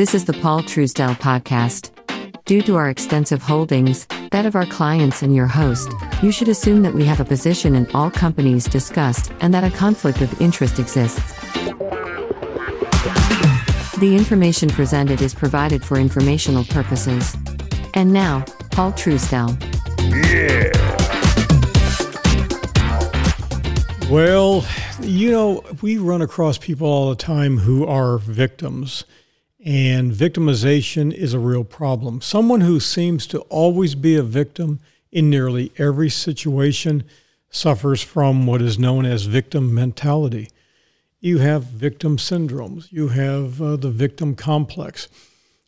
This is the Paul Truesdell podcast. Due to our extensive holdings, that of our clients and your host, you should assume that we have a position in all companies discussed and that a conflict of interest exists. The information presented is provided for informational purposes. And now, Paul Truesdell. Well, you know, we run across people all the time who are victims, and victimization is a real problem. Someone who seems to always be a victim in nearly every situation suffers from what is known as victim mentality. You have victim syndromes, you have uh, the victim complex.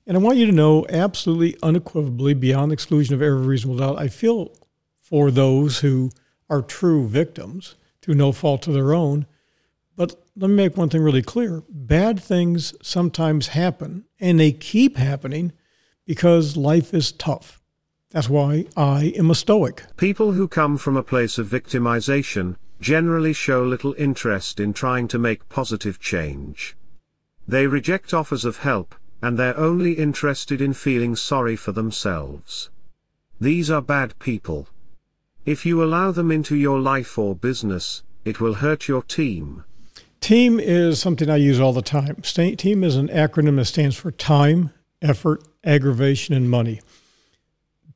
And I want you to know absolutely unequivocally, beyond the exclusion of every reasonable doubt, I feel for those who are true victims through no fault of their own. But let me make one thing really clear bad things sometimes happen, and they keep happening because life is tough. That's why I am a stoic. People who come from a place of victimization generally show little interest in trying to make positive change. They reject offers of help, and they're only interested in feeling sorry for themselves. These are bad people. If you allow them into your life or business, it will hurt your team. Team is something I use all the time. Team is an acronym that stands for time, effort, aggravation, and money.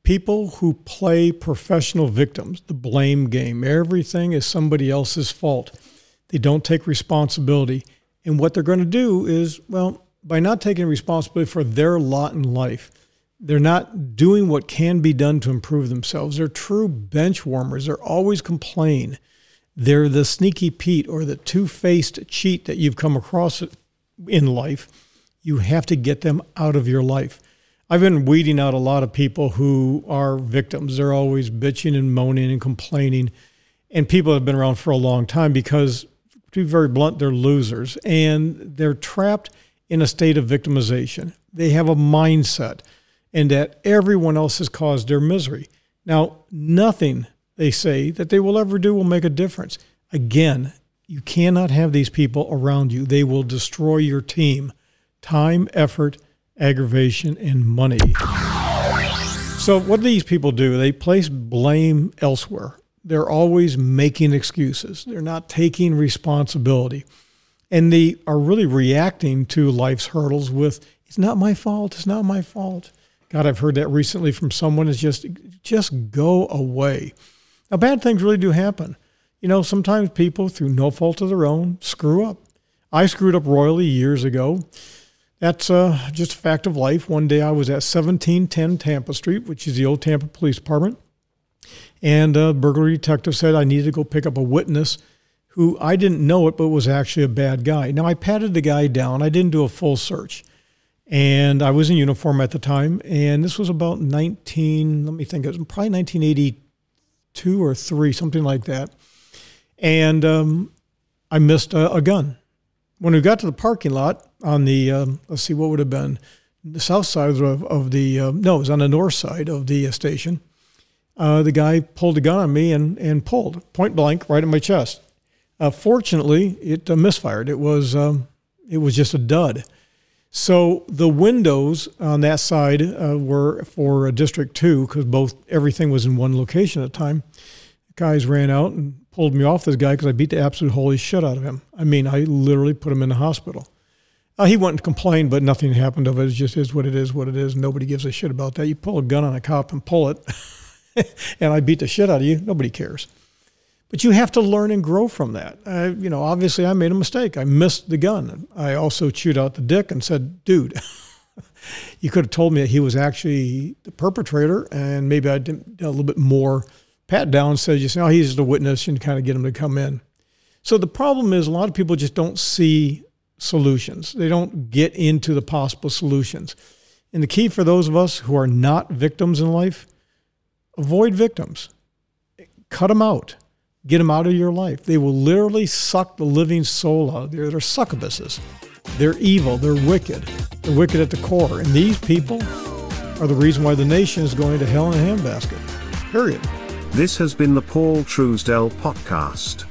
People who play professional victims, the blame game, everything is somebody else's fault. They don't take responsibility. And what they're going to do is, well, by not taking responsibility for their lot in life, they're not doing what can be done to improve themselves. They're true bench warmers. They're always complain. They're the sneaky Pete or the two faced cheat that you've come across in life. You have to get them out of your life. I've been weeding out a lot of people who are victims. They're always bitching and moaning and complaining. And people have been around for a long time because, to be very blunt, they're losers and they're trapped in a state of victimization. They have a mindset and that everyone else has caused their misery. Now, nothing they say that they will ever do will make a difference. Again, you cannot have these people around you. They will destroy your team. Time, effort, aggravation, and money. So, what do these people do? They place blame elsewhere. They're always making excuses, they're not taking responsibility. And they are really reacting to life's hurdles with, it's not my fault, it's not my fault. God, I've heard that recently from someone is just just go away. Now bad things really do happen. You know, sometimes people through no fault of their own screw up. I screwed up royally years ago. That's uh, just a fact of life. One day I was at 1710 Tampa Street, which is the old Tampa Police Department, and a burglary detective said I needed to go pick up a witness who I didn't know it, but was actually a bad guy. Now I patted the guy down. I didn't do a full search. And I was in uniform at the time. And this was about 19, let me think, it was probably 1982 or three, something like that. And um, I missed a, a, gun. When we got to the parking lot on the, um, let's see, what would have been the south side of, of the, uh, no, it was on the north side of the uh, station. Uh, the guy pulled a gun on me and, and pulled point blank right in my chest. Uh, fortunately, it uh, misfired. It was, um, it was just a dud. So the windows on that side uh, were for a District Two because both everything was in one location at the time. Guys ran out and pulled me off this guy because I beat the absolute holy shit out of him. I mean, I literally put him in the hospital. Uh, he went and complained, but nothing happened of it. It just is what it is, what it is. Nobody gives a shit about that. You pull a gun on a cop and pull it, and I beat the shit out of you. Nobody cares. But you have to learn and grow from that. Uh, you know, obviously, I made a mistake. I missed the gun. I also chewed out the dick and said, "Dude, you could have told me that he was actually the perpetrator, and maybe I did a little bit more pat down, said, you know, he's the witness, and kind of get him to come in." So the problem is, a lot of people just don't see solutions. They don't get into the possible solutions. And the key for those of us who are not victims in life, avoid victims. Cut them out Get them out of your life. They will literally suck the living soul out of you. They're succubuses. They're evil. They're wicked. They're wicked at the core. And these people are the reason why the nation is going to hell in a handbasket. Period. This has been the Paul Truesdell Podcast.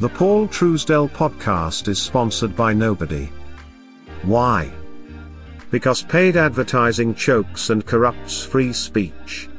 The Paul Truesdell Podcast is sponsored by nobody. Why? Because paid advertising chokes and corrupts free speech.